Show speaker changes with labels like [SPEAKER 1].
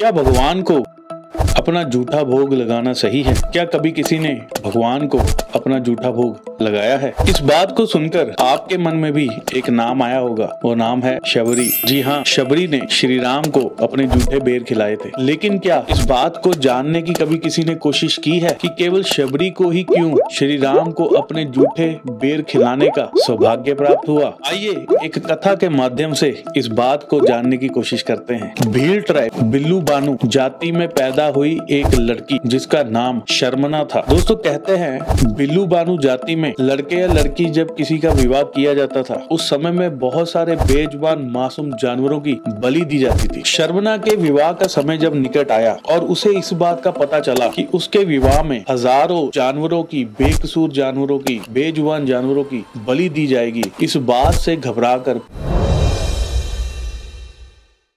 [SPEAKER 1] क्या भगवान को अपना जूठा भोग लगाना सही है? क्या कभी किसी ने भगवान को अपना जूठा भोग लगाया है? इस बात को सुनकर आपके मन में भी एक नाम आया होगा। वो नाम है शबरी। जी हाँ शबरी ने श्री राम को अपने जूठे बेर खिलाए थे। लेकिन क्या इस बात को जानने की कभी किसी ने कोशिश की है कि केवल शबरी को ही क्यों श्री राम को अपने जूठे बेर खिलाने का सौभाग्य प्राप्त हुआ? आइए एक कथा के माध्यम से इस बात को जानने की कोशिश करते हैं। भील ट्राइब बिल्लू बानू जाति में पैदा हुई एक लड़की, जिसका नाम शर्मना था। दोस्तों, कहते हैं, बिल्लू बानू जाति में लड़के या लड़की जब किसी का विवाह किया जाता था, उस समय में बहुत सारे बेजबान मासूम जानवरों की बलि दी जाती थी। शर्मना के विवाह का समय जब निकट आया और उसे इस बात का पता चला कि उसके विवाह में हज़ारों जानवरों की, बेकसूर जानवरों की, बेजुबान जानवरों की बलि दी जाएगी। इस बात से घबरा कर